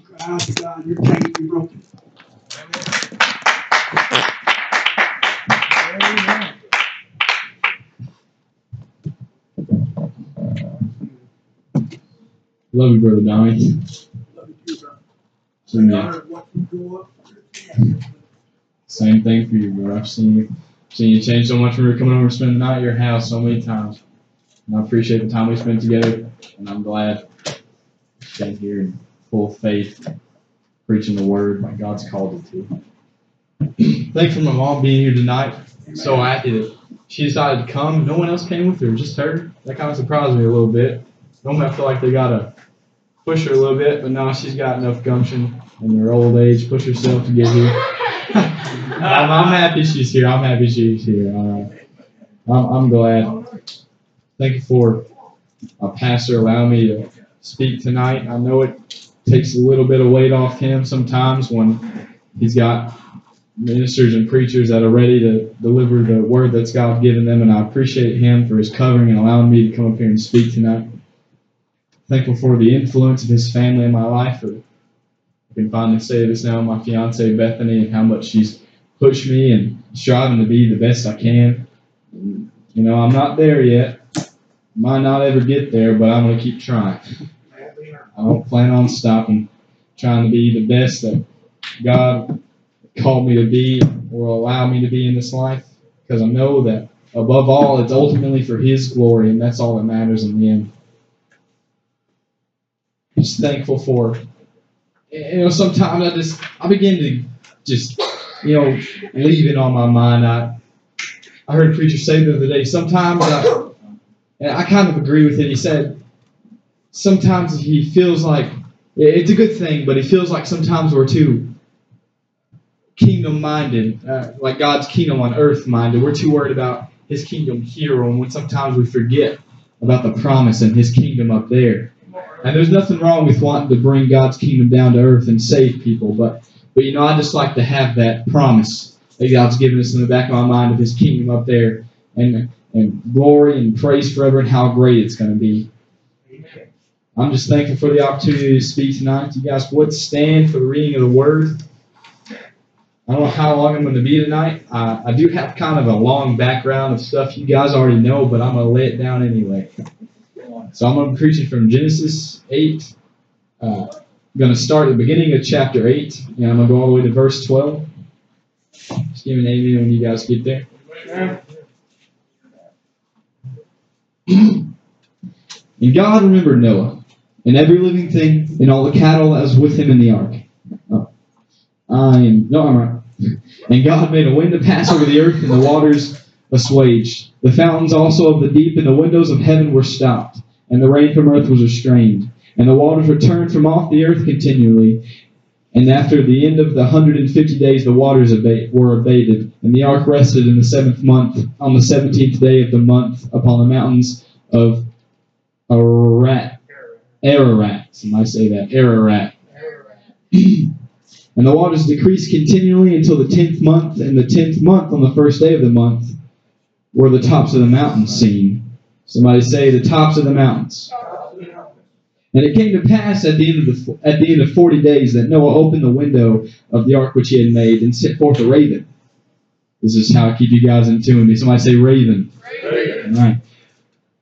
you cry out to God, your be broken. Love you, brother Donnie. Love you. Same, you thing for you, bro. I've seen you, seen you change so much when we were coming over to spend the night at your house so many times. And I appreciate the time we spent together, and I'm glad staying here full faith, preaching the word like God's called it to. Thanks for my mom being here tonight. So happy that she decided to come. No one else came with her, just her. That kind of surprised me a little bit. Normally I feel like they gotta push her a little bit, but now she's got enough gumption in her old age, push herself to get here. I'm, I'm happy she's here. I'm happy she's here. All right. I'm, I'm glad. Thank you for a pastor allowing me to speak tonight. I know it takes a little bit of weight off him sometimes when he's got ministers and preachers that are ready to deliver the word that's God given them, and I appreciate him for his covering and allowing me to come up here and speak tonight. Thankful for the influence of his family in my life. Or I can finally say this now, my fiance Bethany, and how much she's pushed me and striving to be the best I can. You know, I'm not there yet. Might not ever get there, but I'm gonna keep trying. I don't plan on stopping trying to be the best that God called me to be or allow me to be in this life because I know that above all it's ultimately for his glory and that's all that matters in the end. Just thankful for you know sometimes I just I begin to just you know leave it on my mind. I I heard a preacher say the other day sometimes I and I kind of agree with it. He said sometimes he feels like it's a good thing, but he feels like sometimes we're too kingdom minded, uh, like God's kingdom on earth minded. We're too worried about his kingdom here, and when sometimes we forget about the promise and his kingdom up there. And there's nothing wrong with wanting to bring God's kingdom down to earth and save people, but but you know, I just like to have that promise that God's given us in the back of my mind of his kingdom up there and and glory and praise forever and how great it's going to be. I'm just thankful for the opportunity to speak tonight. You guys would stand for the reading of the word. I don't know how long I'm going to be tonight. Uh, I do have kind of a long background of stuff you guys already know, but I'm going to lay it down anyway. So I'm going to be preaching from Genesis 8. Uh, I'm going to start at the beginning of chapter 8, and I'm going to go all the way to verse 12. Just give me an amen when you guys get there. And God remembered Noah, and every living thing, and all the cattle that was with him in the ark. Oh. I am, no, I'm right. And God made a wind to pass over the earth, and the waters assuaged. The fountains also of the deep and the windows of heaven were stopped, and the rain from earth was restrained. And the waters returned from off the earth continually. And after the end of the hundred and fifty days, the waters abate, were abated, and the ark rested in the seventh month, on the seventeenth day of the month, upon the mountains of Ararat. Ararat. Somebody say that. Ararat. Ararat. and the waters decreased continually until the tenth month, and the tenth month, on the first day of the month, were the tops of the mountains seen. Somebody say the tops of the mountains. And it came to pass at the end of the at the end of forty days that Noah opened the window of the ark which he had made and sent forth a raven. This is how I keep you guys in tune. With me. Somebody say raven. Raven. All right.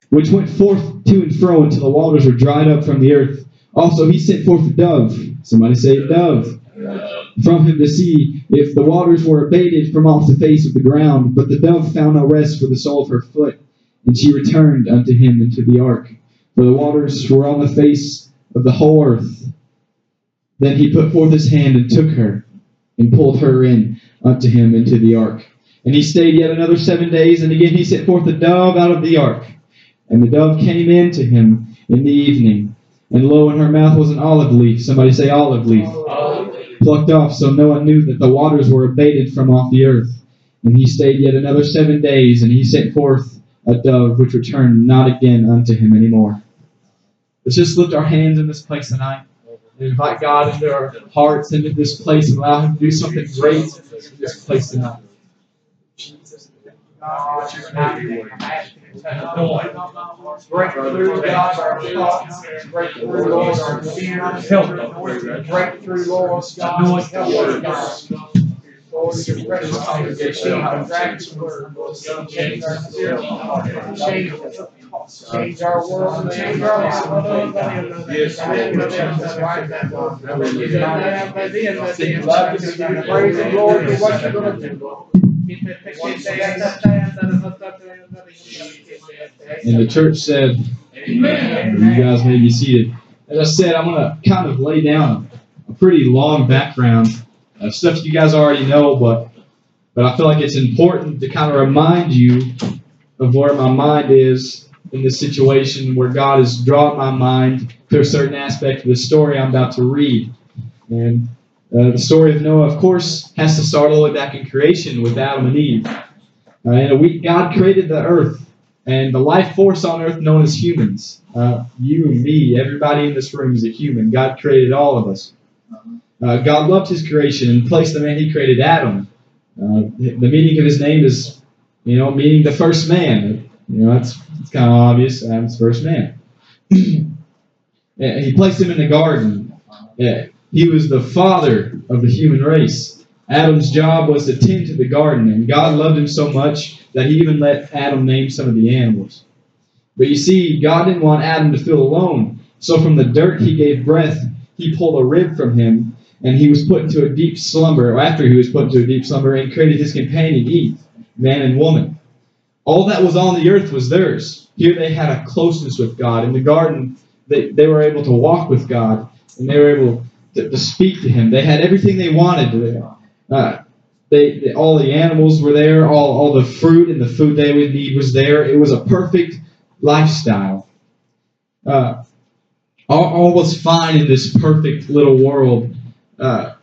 Which went forth to and fro until the waters were dried up from the earth. Also he sent forth a dove. Somebody say dove. From him to see if the waters were abated from off the face of the ground. But the dove found no rest for the sole of her foot, and she returned unto him into the ark. For the waters were on the face of the whole earth. Then he put forth his hand and took her, and pulled her in unto him into the ark. And he stayed yet another seven days, and again he sent forth a dove out of the ark. And the dove came in to him in the evening. And lo, in her mouth was an olive leaf. Somebody say olive leaf. Plucked off, so Noah knew that the waters were abated from off the earth. And he stayed yet another seven days, and he sent forth a dove, which returned not again unto him anymore. Let's just lift our hands in this place tonight and invite God into our hearts, into this place, and allow Him to do something great in this place tonight. Jesus, God, what you're going to do. I'm asking Break through God's our thoughts, break through Lord our fears, help us. Break through Lord God, help us God. Lord, your precious congregation, drag your Lord, change our spirit, change us, change our world, and change our lives. Yes, Praise the Lord for what you're gonna do. And the church said, Amen. You guys may be seated. As I said, I'm going to kind of lay down a pretty long background of stuff you guys already know, but but I feel like it's important to kind of remind you of where my mind is in this situation where God has drawn my mind to a certain aspect of the story I'm about to read. And uh, the story of Noah, of course, has to start all the way back in creation with Adam and Eve. Uh, in a week, God created the earth and the life force on earth known as humans. Uh, you, me, everybody in this room is a human. God created all of us. Uh, God loved his creation and placed the man he created, Adam. Uh, the meaning of his name is, you know, meaning the first man. You know, that's it's kind of obvious. Adam's first man. he placed him in the garden. Yeah, he was the father of the human race. Adam's job was to tend to the garden, and God loved him so much that he even let Adam name some of the animals. But you see, God didn't want Adam to feel alone. So from the dirt he gave breath, he pulled a rib from him, and he was put into a deep slumber, or after he was put into a deep slumber, and created his companion Eve, man and woman. All that was on the earth was theirs. Here they had a closeness with God. In the garden, they, they were able to walk with God, and they were able to, to speak to him. They had everything they wanted. Uh, they, they, all the animals were there. All, all the fruit and the food they would need was there. It was a perfect lifestyle. Uh, all, all was fine in this perfect little world. Uh,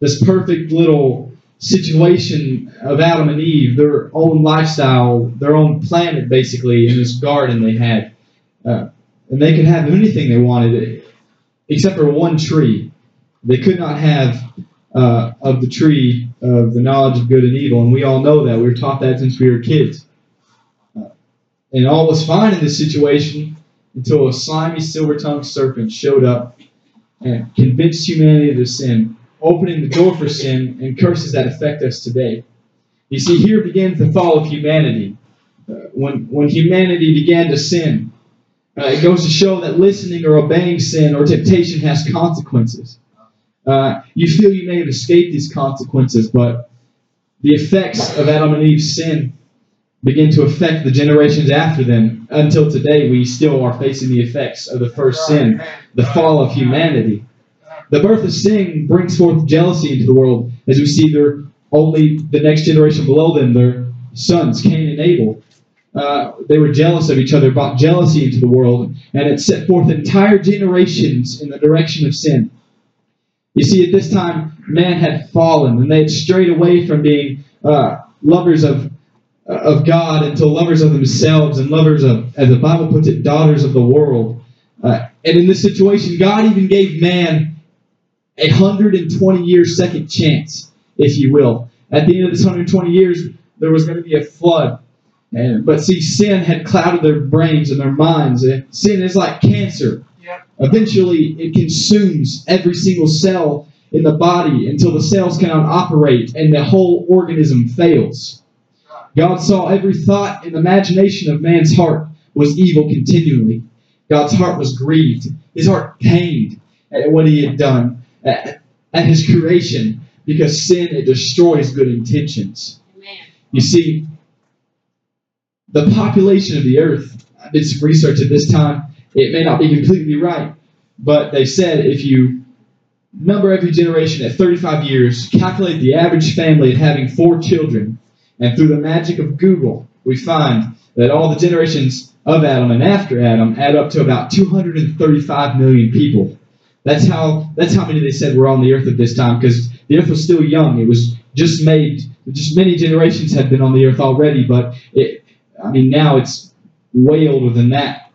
this perfect little situation of Adam and Eve, their own lifestyle, their own planet, basically, in this garden they had. Uh, and they could have anything they wanted, except for one tree. They could not have uh, of the tree of the knowledge of good and evil, and we all know that. We were taught that since we were kids. Uh, and all was fine in this situation until a slimy silver-tongued serpent showed up and convinced humanity of to sin, opening the door for sin and curses that affect us today. You see, here begins the fall of humanity. Uh, when, when humanity began to sin, uh, it goes to show that listening or obeying sin or temptation has consequences. Uh, you feel you may have escaped these consequences, but the effects of Adam and Eve's sin begin to affect the generations after them. Until today, we still are facing the effects of the first sin, the fall of humanity. The birth of sin brings forth jealousy into the world, as we see their only the next generation below them, their sons, Cain and Abel. Uh, they were jealous of each other, brought jealousy into the world, and it set forth entire generations in the direction of sin. You see, at this time, man had fallen, and they had strayed away from being uh, lovers of of God until lovers of themselves and lovers of, as the Bible puts it, daughters of the world. Uh, and in this situation, God even gave man a 120 year second chance, if you will. At the end of this 120 years, there was going to be a flood. And, but see, sin had clouded their brains and their minds. Sin is like cancer. Eventually, it consumes every single cell in the body until the cells cannot operate and the whole organism fails. God saw every thought and imagination of man's heart was evil continually. God's heart was grieved. His heart pained at what he had done, at, at his creation, because sin it destroys good intentions. Amen. You see, the population of the earth, I did some research at this time, it may not be completely right, but they said if you number every generation at 35 years, calculate the average family at having four children, and through the magic of Google, we find that all the generations of Adam and after Adam add up to about 235 million people. That's how that's how many they said were on the earth at this time because the earth was still young. It was just made just many generations had been on the earth already, but it I mean now it's way older than that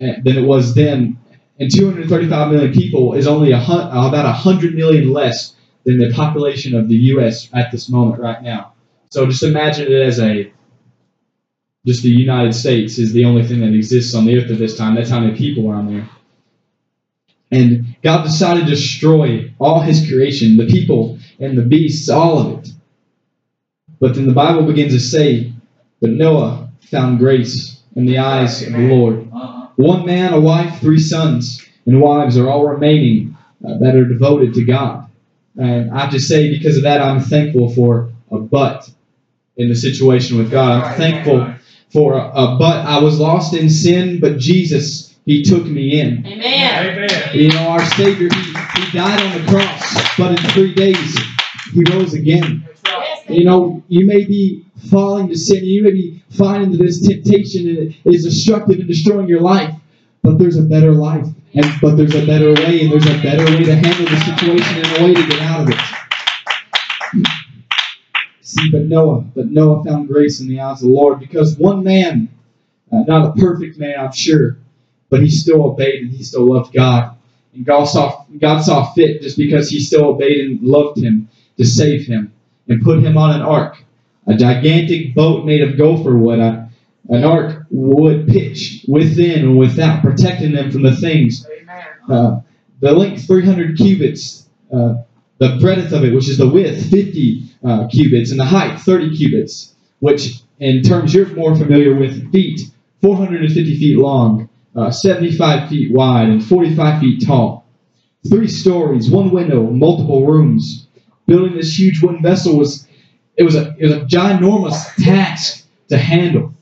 than it was then. And 235 million people is only a hun- uh, about 100 million less than the population of the U.S. at this moment right now. So just imagine it as a just the United States is the only thing that exists on the earth at this time. That's how many people are on there. And God decided to destroy all his creation, the people and the beasts, all of it. But then the Bible begins to say, But Noah found grace in the eyes of the Lord. One man, a wife, three sons, and wives are all remaining uh, that are devoted to God. And I have to say, because of that, I'm thankful for a but in the situation with God. I'm thankful for a, a but. I was lost in sin, but Jesus, He took me in. Amen. Amen. You know, our Savior, He, he died on the cross, but in three days, He rose again. You know, you may be falling to sin, you may be finding that this temptation is destructive and destroying your life, but there's a better life, and but there's a better way, and there's a better way to handle the situation and a way to get out of it. See, but Noah, but Noah found grace in the eyes of the Lord because one man, uh, not a perfect man, I'm sure, but he still obeyed and he still loved God, and God saw God saw fit just because he still obeyed and loved him to save him and put him on an ark, a gigantic boat made of gopher wood, a, an ark wood pitch within and without, protecting them from the things. Uh, the length 300 cubits, uh, the breadth of it, which is the width 50 uh, cubits, and the height 30 cubits, which in terms you're more familiar with, feet 450 feet long, uh, 75 feet wide, and 45 feet tall. Three stories, one window, multiple rooms. Building this huge wooden vessel was it was a it was a ginormous task to handle,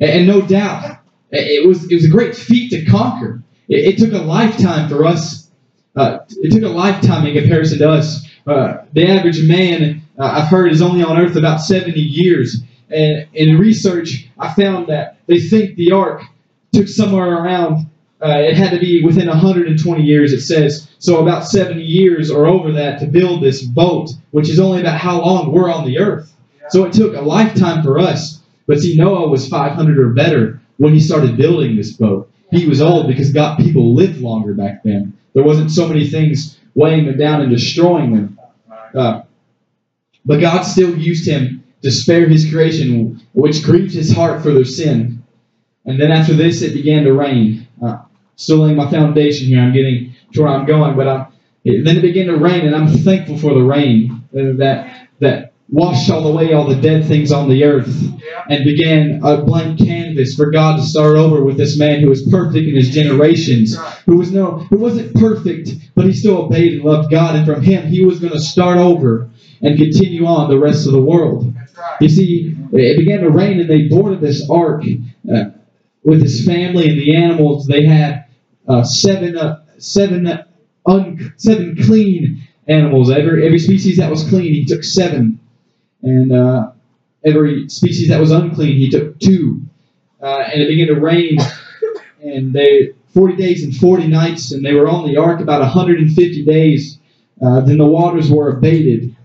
and, and no doubt it was it was a great feat to conquer. It, it took a lifetime for us. Uh, it took a lifetime in comparison to us. Uh, the average man uh, I've heard is only on Earth about 70 years, and in research I found that they think the ark took somewhere around. Uh, it had to be within 120 years, it says. So about 70 years or over that to build this boat, which is only about how long we're on the earth. So it took a lifetime for us. But see, Noah was 500 or better when he started building this boat. He was old because God people lived longer back then. There wasn't so many things weighing them down and destroying them. Uh, but God still used him to spare his creation, which grieved his heart for their sin. And then after this, it began to rain. Still laying my foundation here. I'm getting to where I'm going, but I'm, then it began to rain, and I'm thankful for the rain uh, that that washed all away all the dead things on the earth and began a blank canvas for God to start over with this man who was perfect in his generations, who was no, who wasn't perfect, but he still obeyed and loved God, and from him he was going to start over and continue on the rest of the world. You see, it began to rain, and they boarded this ark uh, with his family and the animals. They had uh, seven, uh, seven, un- seven clean animals. Every every species that was clean, he took seven, and uh, every species that was unclean, he took two. Uh, and it began to rain, and they forty days and forty nights, and they were on the ark about hundred and fifty days. Uh, then the waters were abated.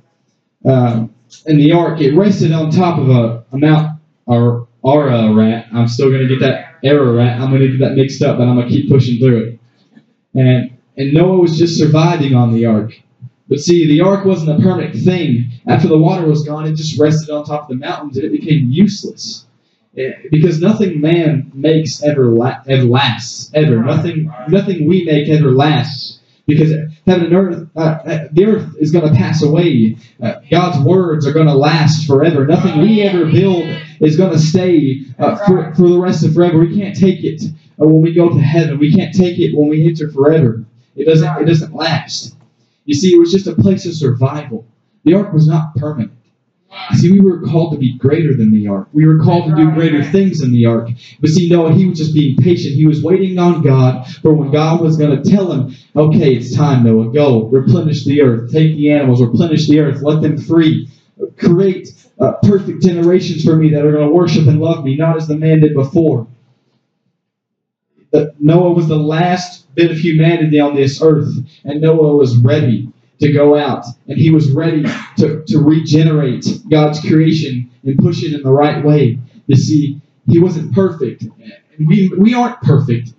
Uh, and the ark, it rested on top of a, a Mount or Ararat. I'm still going to get that Ararat. I'm going to get that mixed up, but I'm going to keep pushing through it. And and Noah was just surviving on the ark. But see, the ark wasn't a permanent thing. After the water was gone, it just rested on top of the mountains, and it became useless. Eh, Because nothing man makes ever la- ever lasts ever. Nothing nothing we make ever lasts. Because heaven and earth, uh, uh, the earth is going to pass away. Uh, God's words are going to last forever. Nothing we ever build is going to stay uh, for, for the rest of forever. We can't take it uh, when we go to heaven. We can't take it when we enter forever. It doesn't. It doesn't last. You see, it was just a place of survival. The ark was not permanent. See, we were called to be greater than the ark. We were called to do greater things than the ark. But see, Noah, he was just being patient. He was waiting on God for when God was going to tell him, okay, it's time, Noah, go, replenish the earth, take the animals, replenish the earth, let them free, create uh, perfect generations for me that are going to worship and love me, not as the man did before. But Noah was the last bit of humanity on this earth, and Noah was ready to go out, and he was ready to, to regenerate God's creation and push it in the right way. You see, he wasn't perfect. And we, we aren't perfect.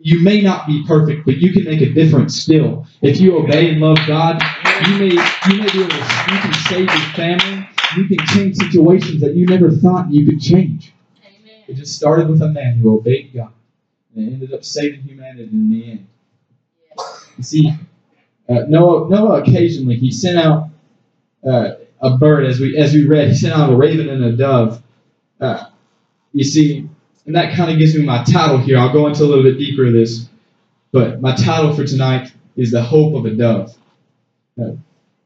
You may not be perfect, but you can make a difference still. If you obey and love God, you may you may be able to you can save your family. You can change situations that you never thought you could change. It just started with a man who obeyed God, and ended up saving humanity in the end. You see, uh, Noah, Noah occasionally he sent out uh, a bird, as we as we read, he sent out a raven and a dove. Uh, you see, and that kind of gives me my title here. I'll go into a little bit deeper of this, but my title for tonight is the hope of a dove. Uh,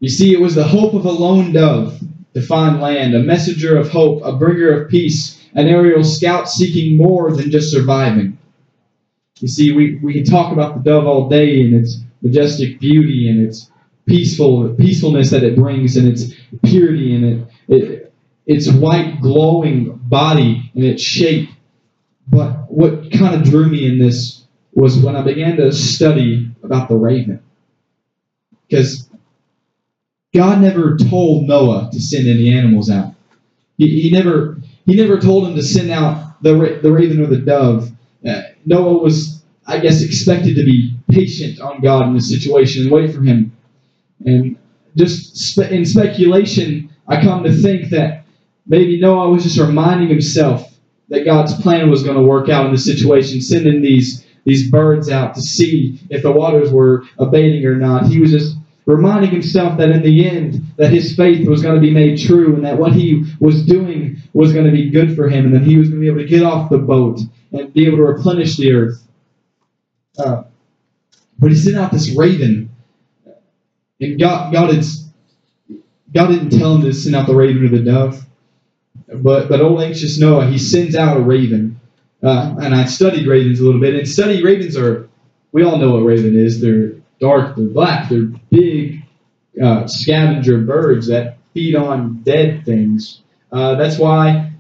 you see, it was the hope of a lone dove to find land, a messenger of hope, a bringer of peace, an aerial scout seeking more than just surviving. You see, we, we can talk about the dove all day and its majestic beauty and its peaceful peacefulness that it brings and its purity and it, it its white glowing body and its shape. But what kind of drew me in this was when I began to study about the raven. Because God never told Noah to send any animals out. He, he never he never told him to send out the the raven or the dove. Uh, Noah was, I guess, expected to be patient on God in this situation and wait for Him. And just spe- in speculation, I come to think that maybe Noah was just reminding himself that God's plan was going to work out in the situation, sending these these birds out to see if the waters were abating or not. He was just reminding himself that in the end that his faith was going to be made true and that what he was doing was going to be good for him and that he was going to be able to get off the boat and be able to replenish the earth. Uh, but he sent out this raven, and God, God, had, God didn't tell him to send out the raven or the dove. But but old anxious Noah, he sends out a raven. Uh, and I studied ravens a little bit. And study ravens are, we all know what raven is. They're dark, they're black, they're big uh, scavenger birds that feed on dead things. Uh, that's why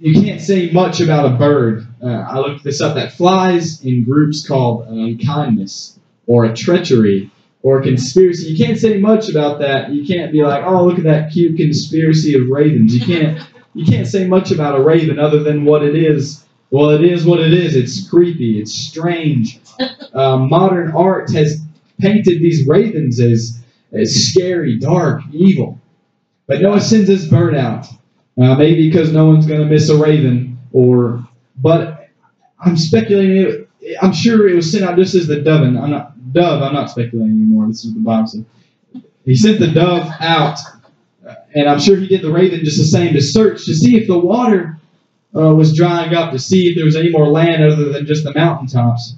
you can't say much about a bird. Uh, I looked this up. That flies in groups called an unkindness or a treachery or a conspiracy. You can't say much about that. You can't be like, oh, look at that cute conspiracy of ravens. You can't. You can't say much about a raven other than what it is. Well, it is what it is. It's creepy. It's strange. Uh, modern art has painted these ravens as, as scary, dark, evil. But Noah sends this bird out. Uh, maybe because no one's going to miss a raven, or but I'm speculating. It, I'm sure it was sent out just as the dove. And I'm not dove. I'm not speculating anymore. This is the Bible. So he sent the dove out, uh, and I'm sure he did the raven just the same to search to see if the water uh, was drying up, to see if there was any more land other than just the mountaintops.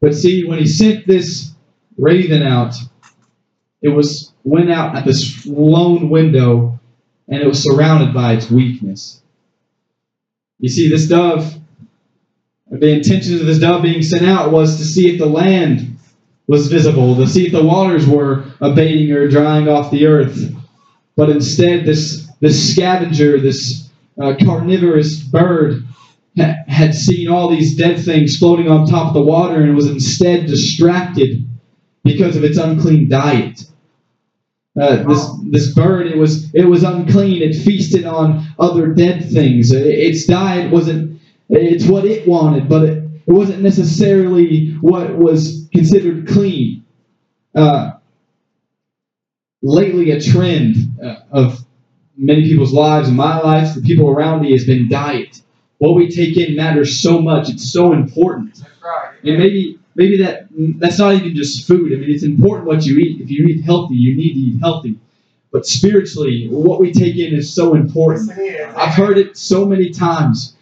But see, when he sent this raven out, it was went out at this lone window, and it was surrounded by its weakness. You see, this dove, the intention of this dove being sent out was to see if the land was visible, to see if the waters were abating or drying off the earth. But instead, this this scavenger, this uh, carnivorous bird, ha- had seen all these dead things floating on top of the water and was instead distracted because of its unclean diet. Uh, this this bird it was it was unclean. It feasted on other dead things. Uh, Its diet wasn't it's what it wanted, but it, it wasn't necessarily what was considered clean. Uh, lately, a trend uh, of many people's lives and my life, the people around me, has been diet. What we take in matters so much. It's so important. And maybe maybe that that's not even just food. I mean, it's important what you eat. If you eat healthy, you need to eat healthy. But spiritually, what we take in is so important. Yes, it is. I've heard it so many times.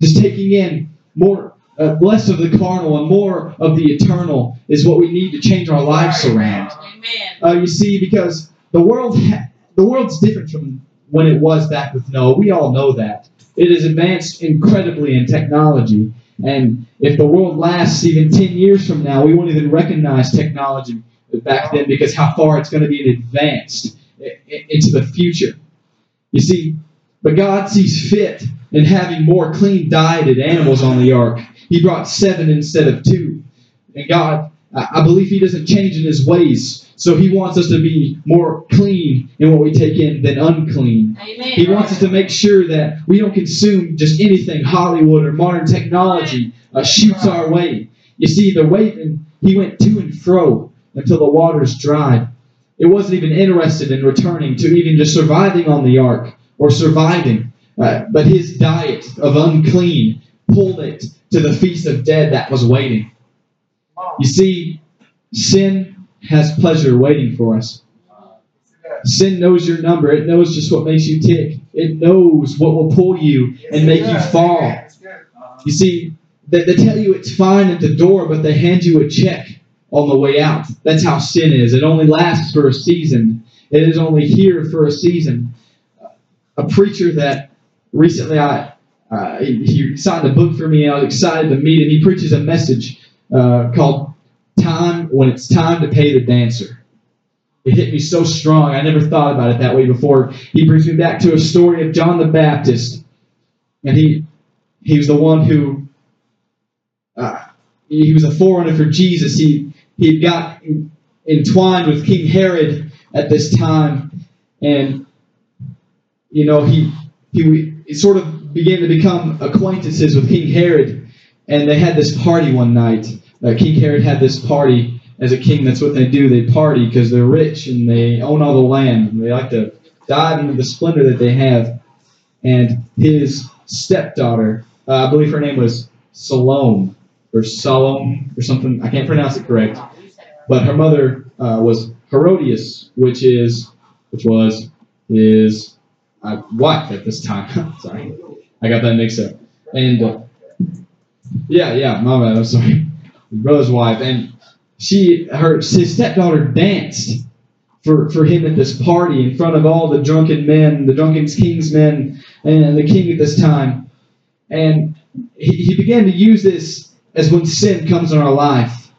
Just taking in more, uh, less of the carnal and more of the eternal is what we need to change our lives around. Amen. Uh, you see, because the world, ha- the world's different from when it was back with Noah. We all know that. It has advanced incredibly in technology, and if the world lasts even ten years from now, we won't even recognize technology back then because how far it's going to be advanced into the future. You see, but God sees fit in having more clean dieted animals on the ark. He brought seven instead of two. And God, I believe He doesn't change in His ways. So He wants us to be more clean in what we take in than unclean. Amen. He wants us to make sure that we don't consume just anything Hollywood or modern technology uh, shoots our way. You see, the raven, he went to and fro until the waters dried. It wasn't even interested in returning to even just surviving on the ark or surviving. uh, but his diet of unclean pulled it to the feast of dead that was waiting. You see, sin has pleasure waiting for us. Sin knows your number. It knows just what makes you tick. It knows what will pull you and make you fall. You see, they, they tell you it's fine at the door, but they hand you a check on the way out. That's how sin is. It only lasts for a season. It is only here for a season. A preacher that recently I uh, he, signed a book for me. I was excited to meet him. He preaches a message uh, called "Time When It's Time to Pay the Dancer." It hit me so strong. I never thought about it that way before. He brings me back to a story of John the Baptist, and he he was the one who uh, he was a forerunner for Jesus. He he got entwined with King Herod at this time, and you know he he, he sort of began to become acquaintances with King Herod, and they had this party one night. Uh, king Herod had this party as a king. That's what they do. They party because they're rich and they own all the land. And they like to dive into the splendor that they have. And his stepdaughter, uh, I believe her name was Salome or Salome or something. I can't pronounce it correct. But her mother uh, was Herodias, which is, which was his uh, wife at this time. sorry, I got that mixed up. And uh, yeah, yeah, my bad. I'm sorry. Brother's wife, and she, her, his stepdaughter danced for for him at this party in front of all the drunken men, the drunken king's men, and the king at this time. And he, he began to use this as when sin comes in our life,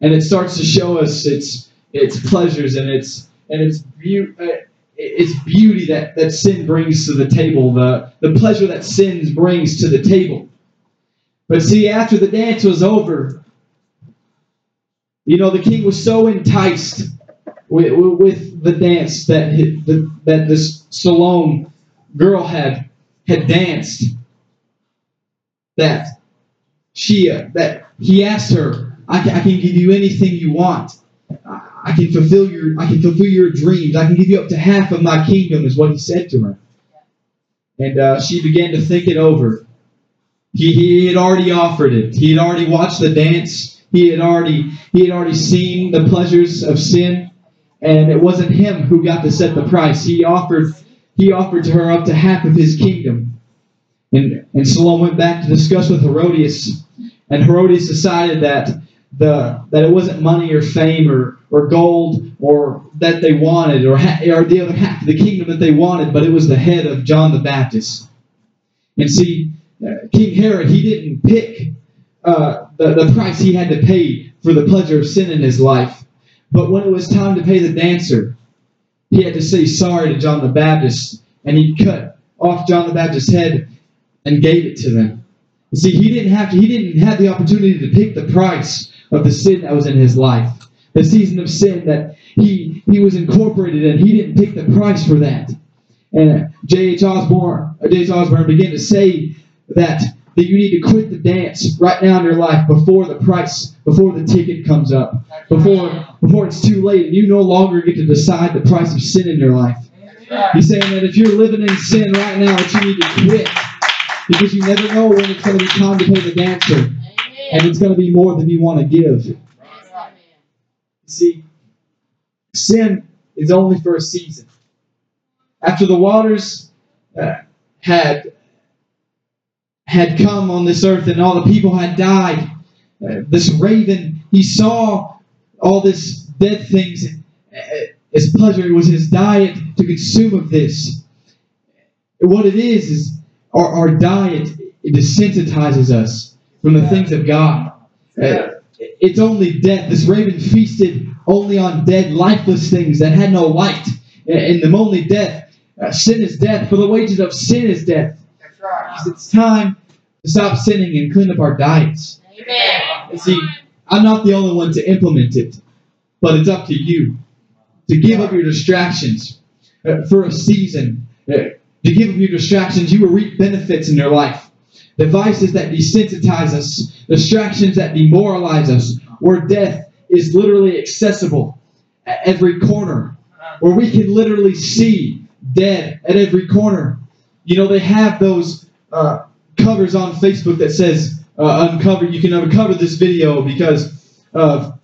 and it starts to show us its its pleasures and its and its beauty. Uh, its beauty that, that sin brings to the table, the, the pleasure that sin brings to the table. But see, after the dance was over, you know, the king was so enticed with, with the dance that the, that this Salome girl had had danced that she uh, that he asked her, I can, I can give you anything you want. I I can fulfill your I can fulfill your dreams. I can give you up to half of my kingdom, is what he said to her. And uh, she began to think it over. He, he had already offered it. He had already watched the dance. He had already he had already seen the pleasures of sin, and it wasn't him who got to set the price. He offered he offered to her up to half of his kingdom. And and Salome went back to discuss with Herodias, and Herodias decided that the that it wasn't money or fame or, or gold or that they wanted or, ha- or the other half of the kingdom that they wanted, but it was the head of John the Baptist. And see, uh, King Herod he didn't pick uh, the the price he had to pay for the pleasure of sin in his life, but when it was time to pay the dancer, he had to say sorry to John the Baptist, and he cut off John the Baptist's head and gave it to them. You see, he didn't have to, he didn't have the opportunity to pick the price of the sin that was in his life. The season of sin that he he was incorporated in. He didn't pick the price for that. And J.H. Osborne, J.H. Osborne began to say that that you need to quit the dance right now in your life before the price, before the ticket comes up, before before it's too late and you no longer get to decide the price of sin in your life. He's saying that if you're living in sin right now, that you need to quit because you never know when it's going to be time to pay the dancer, and it's going to be more than you want to give. See, sin is only for a season. After the waters uh, had had come on this earth and all the people had died, uh, this raven he saw all this dead things. Uh, his pleasure it was his diet to consume of this. What it is is our, our diet it desensitizes us from the things of God. Uh, it's only death. This raven feasted only on dead, lifeless things that had no light. And the only death. Uh, sin is death, for the wages of sin is death. That's right. It's time to stop sinning and clean up our diets. Amen. See, I'm not the only one to implement it, but it's up to you to give up your distractions uh, for a season. Uh, to give up your distractions, you will reap benefits in your life. Devices that desensitize us, distractions that demoralize us, where death is literally accessible at every corner, where we can literally see dead at every corner. you know, they have those uh, covers on Facebook that says uh, uncover. You can uncover this video because of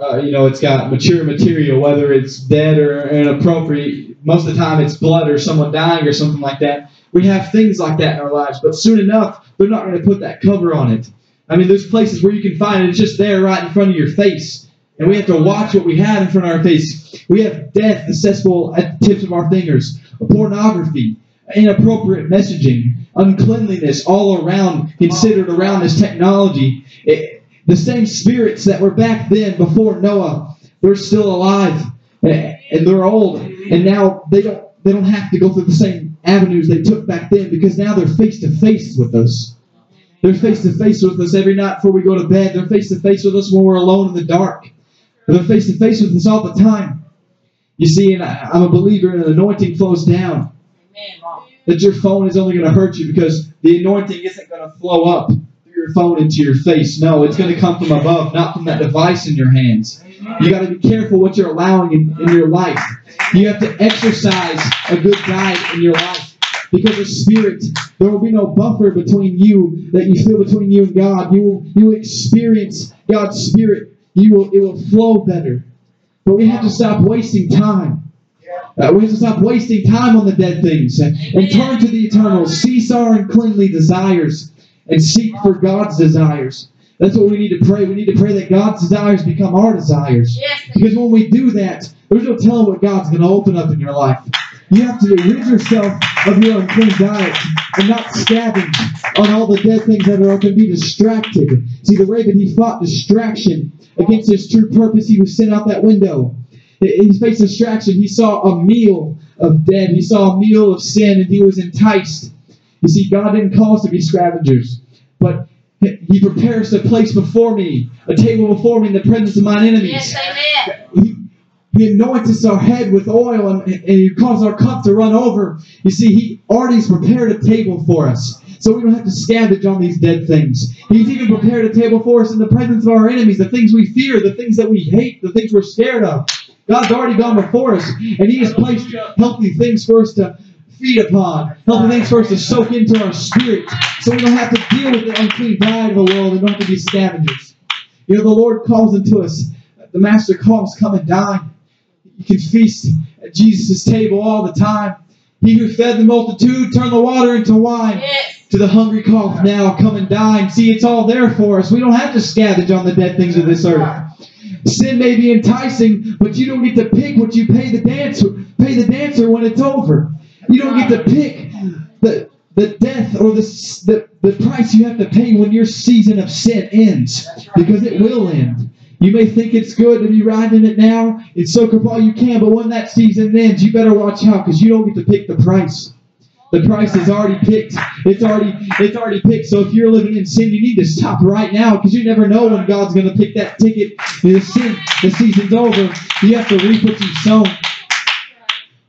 uh, you know it's got mature material, whether it's dead or inappropriate. Most of the time, it's blood or someone dying or something like that. We have things like that in our lives, but soon enough, they're not going to put that cover on it. I mean, there's places where you can find it; it's just there, right in front of your face, and we have to watch what we have in front of our face. We have death accessible at the tips of our fingers, pornography, inappropriate messaging, uncleanliness all around, considered around this technology. It- the same spirits that were back then before Noah, they're still alive eh, and they're old, and now they don't they don't have to go through the same avenues they took back then because now they're face to face with us. They're face to face with us every night before we go to bed. They're face to face with us when we're alone in the dark. They're face to face with us all the time. You see, and I, I'm a believer in the anointing flows down. That your phone is only going to hurt you because the anointing isn't going to flow up through your phone into your face. No, it's going to come from above, not from that device in your hands. You got to be careful what you're allowing in, in your life. You have to exercise a good diet in your life. Because of spirit, there will be no buffer between you that you feel between you and God. You will you will experience God's spirit. You will it will flow better. But we have to stop wasting time. Uh, we have to stop wasting time on the dead things and, and turn to the eternal. Cease our uncleanly desires and seek for God's desires. That's what we need to pray. We need to pray that God's desires become our desires. Yes. Because when we do that, there's no telling what God's going to open up in your life. You have to rid yourself of your unclean diet and not stabbing on all the dead things that are open. Be distracted. See, the raven, he fought distraction against his true purpose. He was sent out that window. He faced distraction. He saw a meal of dead. He saw a meal of sin, and he was enticed. You see, God didn't call us to be scavengers, but He prepares a place before me, a table before me in the presence of mine enemies. Yes, amen. He, he anoints our head with oil and, and He causes our cup to run over. You see, He already has prepared a table for us. So we don't have to scavenge on these dead things. He's even prepared a table for us in the presence of our enemies, the things we fear, the things that we hate, the things we're scared of. God's already gone before us, and He has placed healthy things for us to feed upon, healthy things for us to soak into our spirit, so we don't have to deal with the unclean diet of the world and don't have to be scavengers. You know, the Lord calls into us, the Master calls, come and dine. You can feast at Jesus' table all the time. He who fed the multitude turned the water into wine. Yes. To the hungry call now, come and dine. See, it's all there for us. We don't have to scavenge on the dead things of this earth. Sin may be enticing, but you don't get to pick what you pay the dancer. Pay the dancer when it's over. You don't get to pick the the death or the, the the price you have to pay when your season of sin ends, because it will end. You may think it's good to be riding it now and soak up all you can, but when that season ends, you better watch out because you don't get to pick the price. The price is already picked. It's already it's already picked. So if you're living in sin, you need to stop right now because you never know when God's going to pick that ticket. The sin, the season's over. You have to reap what you've sown.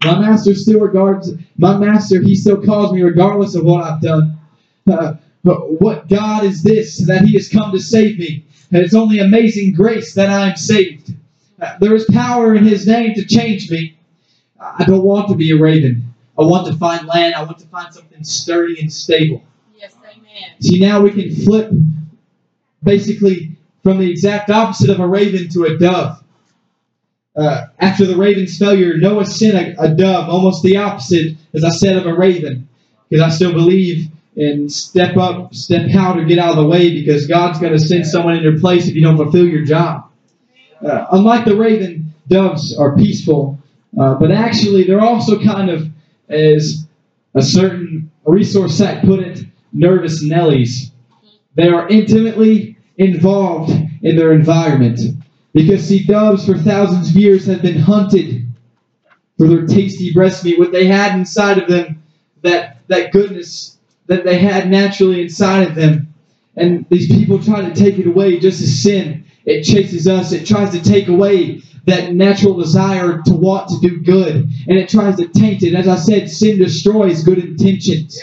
My master still regards my master. He still calls me regardless of what I've done. Uh, but what God is this that He has come to save me? And it's only amazing grace that I am saved. Uh, there is power in His name to change me. I don't want to be a raven. I want to find land. I want to find something sturdy and stable. Yes, amen. See, now we can flip basically from the exact opposite of a raven to a dove. Uh, after the raven's failure, Noah sent a, a dove, almost the opposite, as I said, of a raven. Because I still believe in step up, step out, or get out of the way because God's going to send someone in your place if you don't fulfill your job. Uh, unlike the raven, doves are peaceful, uh, but actually they're also kind of, as a certain resource site put it, nervous Nellies. They are intimately involved in their environment. Because, see, doves for thousands of years have been hunted for their tasty breast meat, what they had inside of them, that, that goodness that they had naturally inside of them. And these people try to take it away just as sin. It chases us, it tries to take away that natural desire to want to do good, and it tries to taint it. As I said, sin destroys good intentions.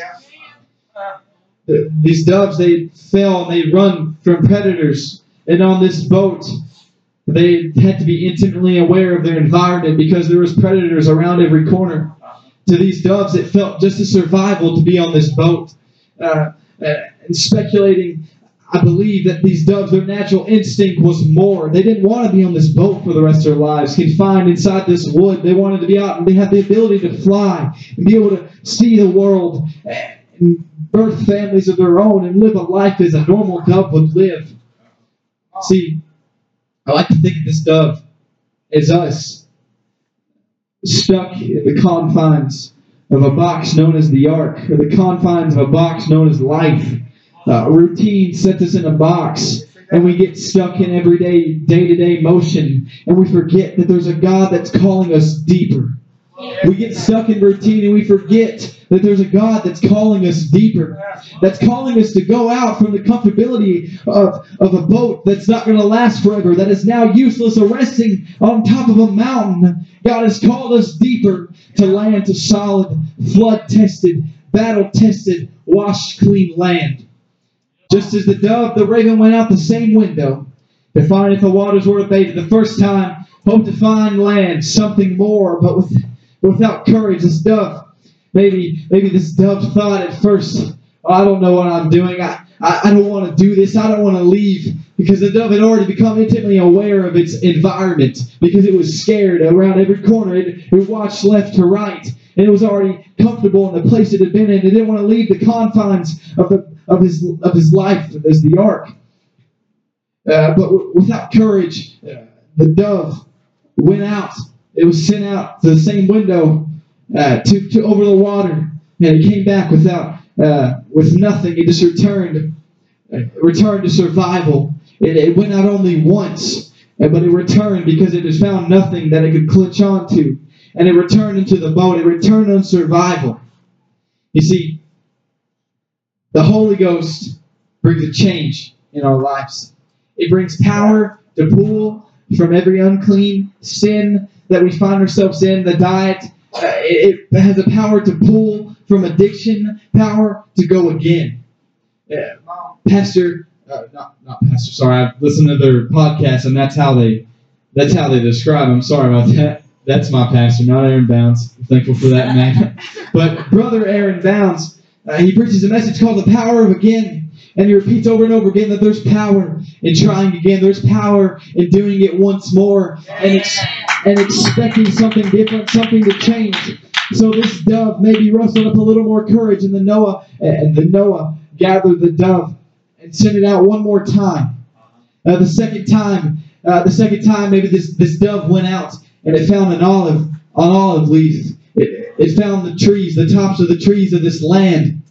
The- These doves, they fell and they run from predators. And on this boat, they had to be intimately aware of their environment because there was predators around every corner. to these doves, it felt just a survival to be on this boat. Uh, uh, and speculating, I believe that these doves, their natural instinct was more. They didn't want to be on this boat for the rest of their lives, confined inside this wood. They wanted to be out and they had the ability to fly and be able to see the world and birth families of their own and live a life as a normal dove would live. See, I like to think of this dove as us, stuck in the confines of a box known as the ark, or the confines of a box known as life. Uh, routine sets us in a box, and we get stuck in everyday, day to day motion, and we forget that there's a God that's calling us deeper. We get stuck in routine and we forget that there's a God that's calling us deeper, that's calling us to go out from the comfortability of, of a boat that's not going to last forever, that is now useless, resting on top of a mountain. God has called us deeper to land, to solid, flood tested, battle tested, washed clean land. Just as the dove, the raven went out the same window to find if the waters were abated the first time, hope to find land, something more, but with, without courage, this dove, maybe maybe this dove thought at first, oh, I don't know what I'm doing. I, I, I don't want to do this. I don't want to leave. Because the dove had already become intimately aware of its environment because it was scared around every corner. It, it watched left to right. And it was already comfortable in the place it had been in. It didn't want to leave the confines of, the, of, his, of his life as the ark. Uh, but w- without courage, uh, the dove went out. It was sent out to the same window uh, to, to over the water, and it came back without uh, with nothing. It just returned uh, returned to survival. It, it went out only once, but it returned because it has found nothing that it could clutch onto, and it returned into the boat. It returned on survival. You see, the Holy Ghost brings a change in our lives. It brings power to pull from every unclean sin that we find ourselves in, the diet. Uh, it, it has the power to pull from addiction, power to go again. Uh, pastor, uh, not not pastor. Sorry, I've listened to their podcast, and that's how they that's how they describe. I'm sorry about that. That's my pastor, not Aaron Bounds. I'm thankful for that man. but brother Aaron Bounds, uh, he preaches a message called "The Power of Again," and he repeats over and over again that there's power in trying again. There's power in doing it once more, and ex- and expecting something different, something to change. So this dove maybe rustled up a little more courage, and the Noah and the Noah gathered the dove and sent it out one more time. Uh, the second time, uh, the second time, maybe this, this dove went out and it found an olive, an olive leaf. It, found the trees, the tops of the trees of this land.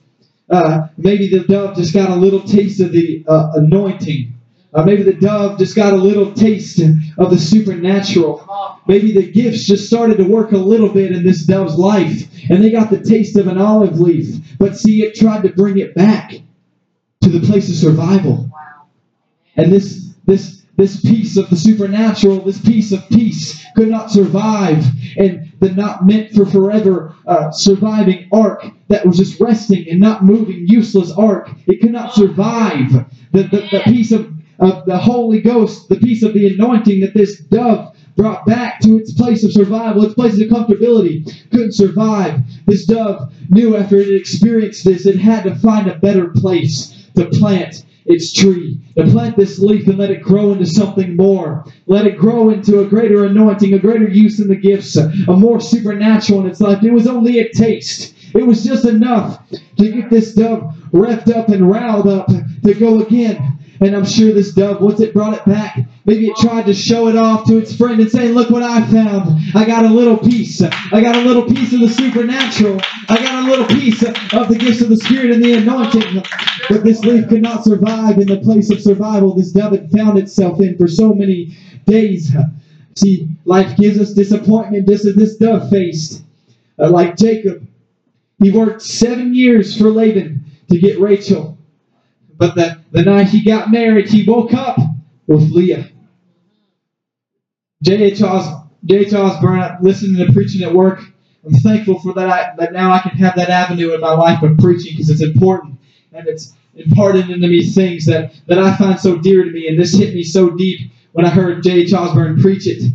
Uh, maybe the dove just got a little taste of the uh, anointing. Uh, maybe the dove just got a little taste of the supernatural. Maybe the gifts just started to work a little bit in this dove's life, and they got the taste of an olive leaf. But see, it tried to bring it back to the place of survival. And this this this piece of the supernatural, this piece of peace, could not survive in the not meant for forever uh, surviving ark that was just resting and not moving, useless ark. It could not survive the, the, the piece of, of the Holy Ghost, the piece of the anointing that this dove brought back to its place of survival, its place of comfortability, couldn't survive. This dove knew after it experienced this, it had to find a better place to plant its tree, to plant this leaf and let it grow into something more. Let it grow into a greater anointing, a greater use in the gifts, a more supernatural in its life. It was only a taste. It was just enough to get this dove revved up and riled up to go again. And I'm sure this dove, once it brought it back, maybe it tried to show it off to its friend and say, Look what I found. I got a little piece. I got a little piece of the supernatural. I got a little piece of the gifts of the Spirit and the anointing. But this leaf could not survive in the place of survival this dove had found itself in for so many days. See, life gives us disappointment just as this dove faced. Uh, like Jacob, he worked seven years for Laban to get Rachel. But the, the night he got married, he woke up with Leah. J.H. Os, J.H. Osborne, listening to preaching at work, I'm thankful for that, that now I can have that avenue in my life of preaching because it's important and it's imparted into me things that, that I find so dear to me. And this hit me so deep when I heard J.H. Osborne preach it.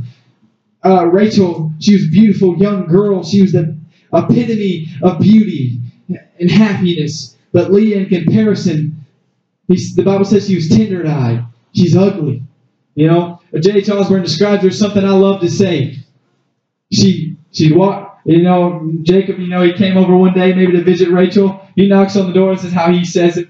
Uh, Rachel, she was a beautiful young girl. She was the epitome of beauty and happiness. But Leah, in comparison, he's, the Bible says she was tender eyed. She's ugly. You know, J.H. Osborne describes her something I love to say. She she'd walk. You know, Jacob. You know, he came over one day maybe to visit Rachel. He knocks on the door. This is how he says it.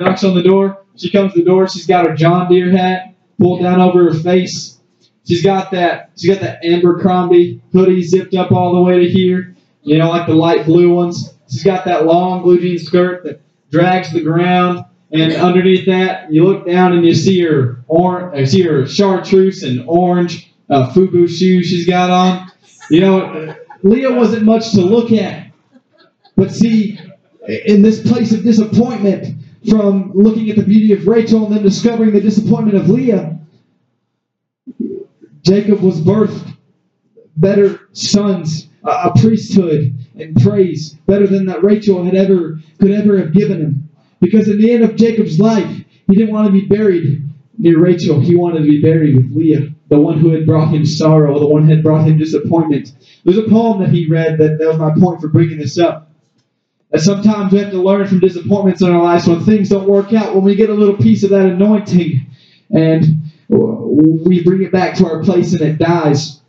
Knocks on the door. She comes to the door. She's got her John Deere hat pulled down over her face. She's got that. She's got that Abercrombie hoodie zipped up all the way to here. You know, like the light blue ones. She's got that long blue jean skirt that drags the ground. And underneath that, you look down and you see her or uh, see her chartreuse and orange uh, FUBU shoes she's got on. You know, Leah wasn't much to look at. But see, in this place of disappointment, from looking at the beauty of Rachel and then discovering the disappointment of Leah, Jacob was birthed better sons, a priesthood and praise better than that Rachel had ever could ever have given him. Because in the end of Jacob's life, he didn't want to be buried near Rachel. He wanted to be buried with Leah, the one who had brought him sorrow, the one who had brought him disappointment. There's a poem that he read that, that was my point for bringing this up. That sometimes we have to learn from disappointments in our lives when things don't work out, when we get a little piece of that anointing and we bring it back to our place and it dies.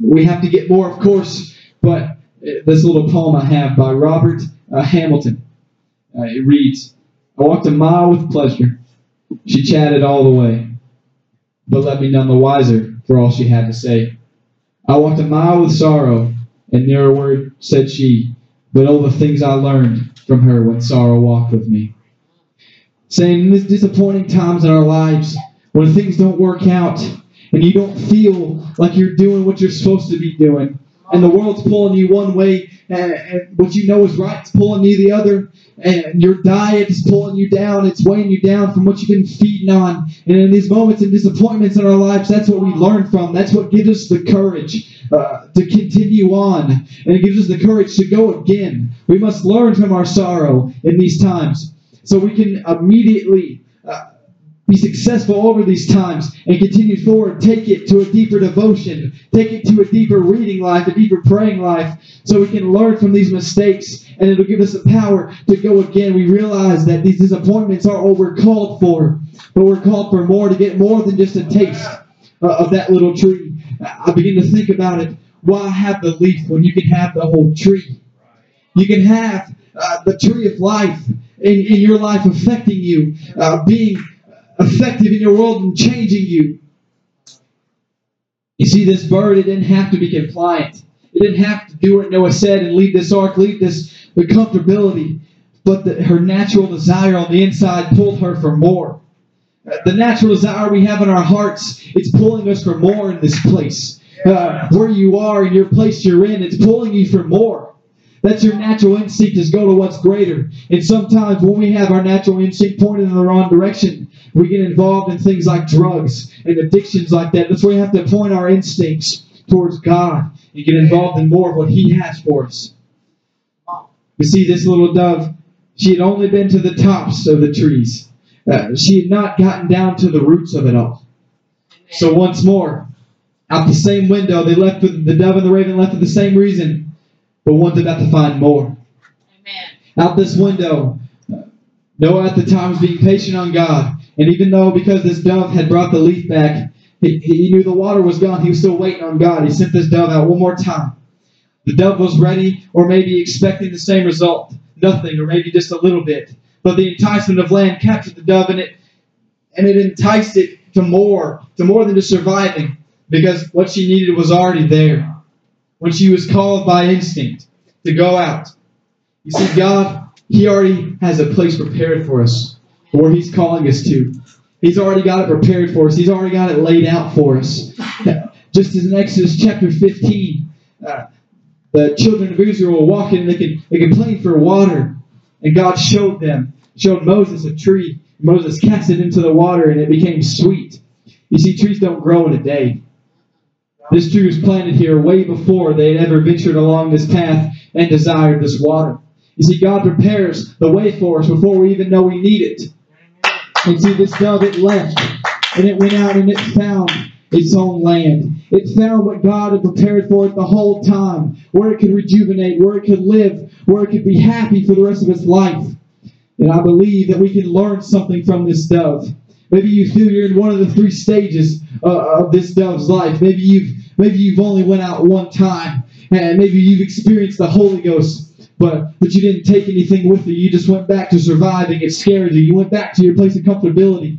We have to get more, of course, but this little poem I have by Robert uh, Hamilton. Uh, it reads I walked a mile with pleasure. She chatted all the way, but left me none the wiser for all she had to say. I walked a mile with sorrow, and near a word said she, but all the things I learned from her when sorrow walked with me. Saying in these disappointing times in our lives, when things don't work out, and you don't feel like you're doing what you're supposed to be doing, and the world's pulling you one way, and, and what you know is right is pulling you the other, and your diet is pulling you down, it's weighing you down from what you've been feeding on. And in these moments and disappointments in our lives, that's what we learn from. That's what gives us the courage uh, to continue on, and it gives us the courage to go again. We must learn from our sorrow in these times so we can immediately. Uh, be successful over these times and continue forward. Take it to a deeper devotion. Take it to a deeper reading life, a deeper praying life, so we can learn from these mistakes and it'll give us the power to go again. We realize that these disappointments aren't what we're called for, but we're called for more to get more than just a taste uh, of that little tree. I begin to think about it. Why have the leaf when you can have the whole tree? You can have uh, the tree of life in, in your life affecting you, uh, being effective in your world and changing you. You see, this bird, it didn't have to be compliant. It didn't have to do what Noah said and leave this ark, leave this the comfortability. But the, her natural desire on the inside pulled her for more. The natural desire we have in our hearts, it's pulling us for more in this place. Uh, where you are in your place you're in, it's pulling you for more. That's your natural instinct is go to what's greater. And sometimes when we have our natural instinct pointed in the wrong direction, we get involved in things like drugs and addictions like that. That's where we have to point our instincts towards God and get involved in more of what He has for us. You see, this little dove, she had only been to the tops of the trees. Uh, she had not gotten down to the roots of it all. So once more, out the same window, they left with the dove and the raven left for the same reason, but one's about to find more. Amen. Out this window, Noah at the time was being patient on God. And even though because this dove had brought the leaf back, he, he knew the water was gone, he was still waiting on God. He sent this dove out one more time. The dove was ready, or maybe expecting the same result. Nothing, or maybe just a little bit. But the enticement of land captured the dove and it and it enticed it to more, to more than just surviving, because what she needed was already there. When she was called by instinct to go out. You see, God, He already has a place prepared for us, where He's calling us to. He's already got it prepared for us. He's already got it laid out for us. Just as in Exodus chapter 15, uh, the children of Israel were walking and they could, they complained for water. And God showed them, showed Moses a tree. Moses cast it into the water and it became sweet. You see, trees don't grow in a day. This tree was planted here way before they had ever ventured along this path and desired this water. You see, God prepares the way for us before we even know we need it. And see, this dove, it left, and it went out and it found its own land. It found what God had prepared for it the whole time, where it could rejuvenate, where it could live, where it could be happy for the rest of its life. And I believe that we can learn something from this dove. Maybe you feel you're in one of the three stages uh, of this dove's life. Maybe you've maybe you've only went out one time, and maybe you've experienced the Holy Ghost, but but you didn't take anything with you. You just went back to surviving. It scared you. You went back to your place of comfortability.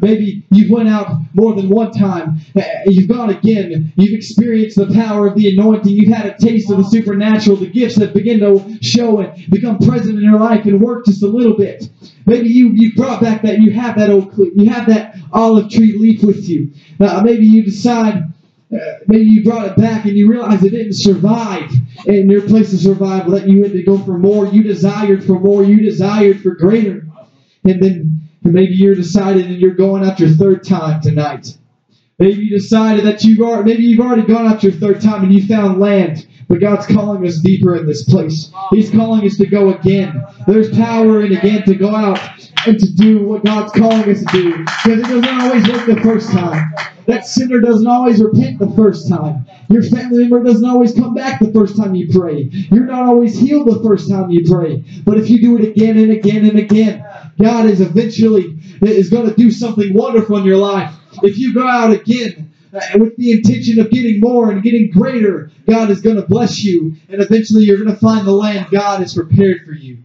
Maybe you've went out more than one time. Uh, You've gone again. You've experienced the power of the anointing. You've had a taste of the supernatural. The gifts that begin to show and become present in your life and work just a little bit. Maybe you you brought back that you have that old cl- you have that olive tree leaf with you. Uh, maybe you decide. Uh, maybe you brought it back and you realize it didn't survive in your place of survival. That you had to go for more. You desired for more. You desired for greater. And then and maybe you're decided and you're going out your third time tonight. Maybe you decided that you've already, maybe you've already gone out your third time and you found land, but God's calling us deeper in this place. He's calling us to go again. There's power in again to go out and to do what God's calling us to do. Because it doesn't always work the first time. That sinner doesn't always repent the first time. Your family member doesn't always come back the first time you pray. You're not always healed the first time you pray. But if you do it again and again and again, God is eventually is going to do something wonderful in your life. If you go out again uh, with the intention of getting more and getting greater, God is going to bless you, and eventually you're going to find the land God has prepared for you.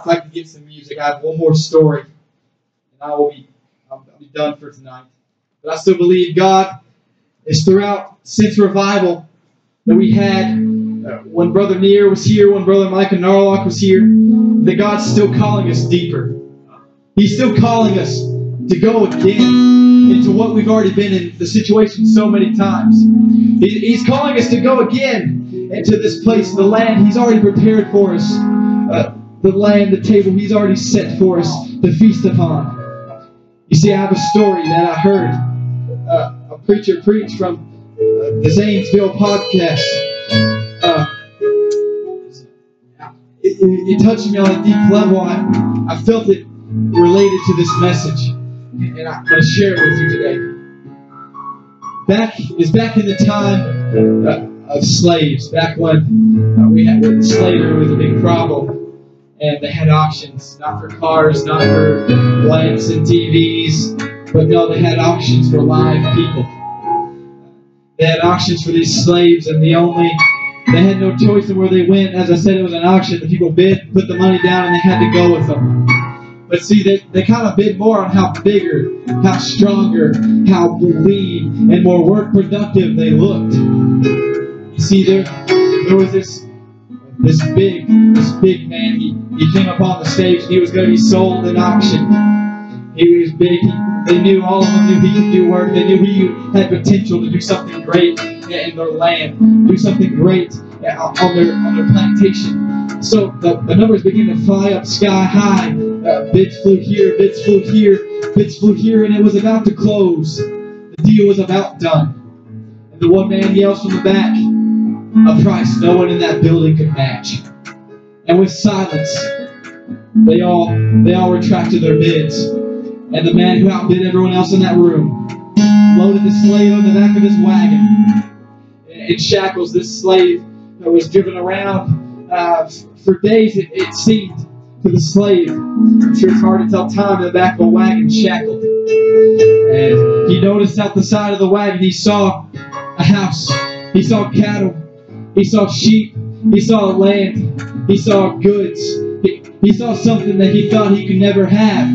If I can get some music, I have one more story, and I will be I'll, be done for tonight. But I still believe God is throughout since revival that we had uh, when Brother Neer was here, when Brother Micah Narlock was here, that God's still calling us deeper. He's still calling us to go again into what we've already been in the situation so many times. He- He's calling us to go again into this place, the land He's already prepared for us, uh, the land, the table He's already set for us to feast upon. You see, I have a story that I heard uh, a preacher preach from uh, the Zanesville podcast. Uh, it, it, it touched me on a deep level. I, I felt it related to this message, and I'm going to share it with you today. Back is back in the time uh, of slaves, back when uh, we had when slavery was a big problem, and they had auctions, not for cars, not for lamps and TVs, but no, they had auctions for live people. They had auctions for these slaves, and the only they had no choice in where they went. As I said, it was an auction. The people bid, put the money down, and they had to go with them. But see, they, they kind of bid more on how bigger, how stronger, how lean, and more work productive they looked. You see, there there was this this big this big man. He, he came up on the stage he was going to be sold in auction. He was big. They knew all of them knew he could do work. They knew he had potential to do something great in their land, do something great on their on their plantation. So the, the numbers began to fly up sky high. Uh, bids flew here, bids flew here, bids flew here, and it was about to close. The deal was about done. And the one man yells from the back, a price no one in that building could match. And with silence, they all they all retracted their bids. And the man who outbid everyone else in that room loaded the slave on the back of his wagon. In shackles, this slave that was driven around uh, for days, it, it seemed, to the slave. I'm sure it's hard to tell time in the back of a wagon shackled. And he noticed out the side of the wagon, he saw a house, he saw cattle, he saw sheep, he saw land, he saw goods, he, he saw something that he thought he could never have.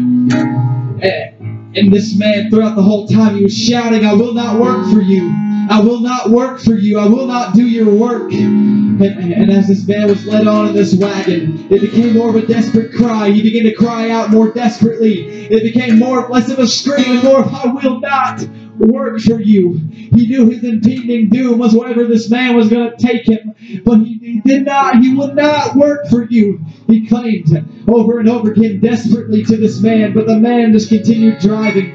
And, this man, throughout the whole time, he was shouting, I will not work for you. I will not work for you. I will not do your work. And, and as this man was led on in this wagon, it became more of a desperate cry. He began to cry out more desperately. It became more less of a scream and more of I will not work for you. He knew his impending doom was wherever this man was going to take him, but he, he did not. He would not work for you. He claimed over and over again desperately to this man, but the man just continued driving.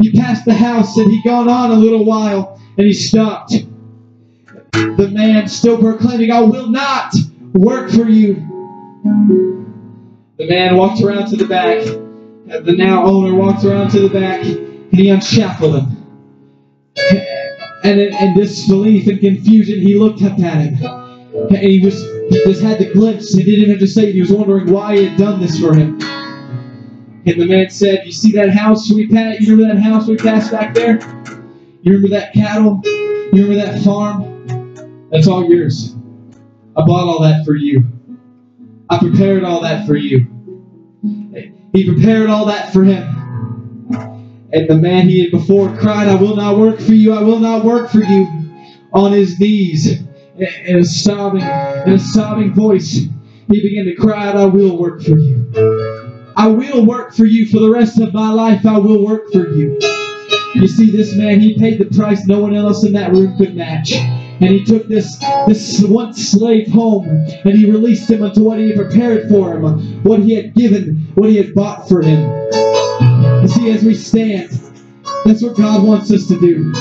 He passed the house and he'd gone on a little while and he stopped. The man still proclaiming, I will not work for you. The man walked around to the back. The now owner walked around to the back. and he unshackled him. And in, in disbelief and confusion, he looked up at him. And he was just had the glimpse. He didn't have to say it. He was wondering why he had done this for him. And the man said, You see that house we passed? You remember that house we passed back there? You remember that cattle? You remember that farm? That's all yours. I bought all that for you. I prepared all that for you. He prepared all that for him. And the man he had before cried, I will not work for you, I will not work for you, on his knees, in a sobbing, in a sobbing voice, he began to cry out, I will work for you. I will work for you for the rest of my life. I will work for you. You see, this man, he paid the price no one else in that room could match. And he took this, this once slave home and he released him unto what he had prepared for him, what he had given, what he had bought for him. You see, as we stand, that's what God wants us to do.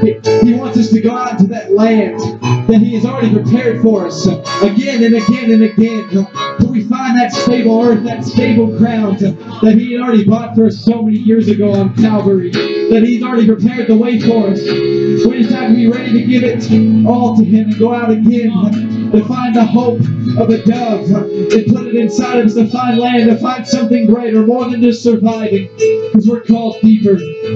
He, he wants us to go out into that land that He has already prepared for us again and again and again. Till we find that stable earth, that stable ground that He had already bought for us so many years ago on Calvary. That He's already prepared the way for us. We just have to be ready to give it all to Him and go out again to find the hope of a dove and put it inside of us to find land, to find something greater, more than just surviving. Because we're called deeper.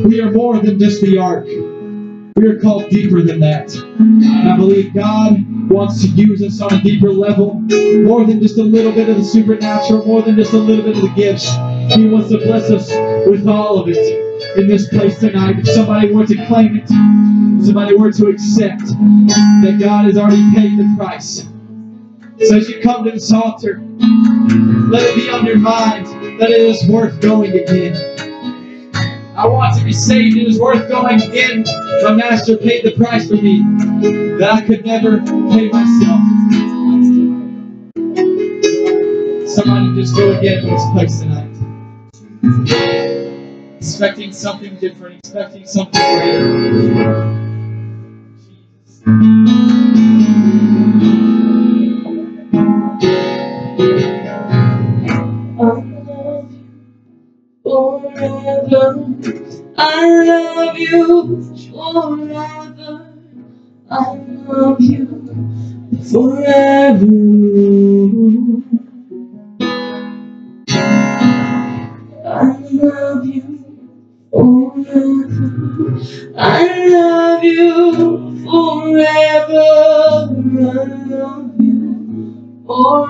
We are more than just the ark. We are called deeper than that. And I believe God wants to use us on a deeper level, more than just a little bit of the supernatural, more than just a little bit of the gifts. He wants to bless us with all of it in this place tonight. If somebody were to claim it, somebody were to accept that God has already paid the price. So as you come to this altar, let it be on your mind that it is worth going again. I want to be saved. It is worth going again. My master paid the price for me that I could never pay myself. Somebody just go again to this place tonight. Expecting something different, expecting something greater. I love you forever. I love you forever. I love you forever. I love you forever. I love you forever.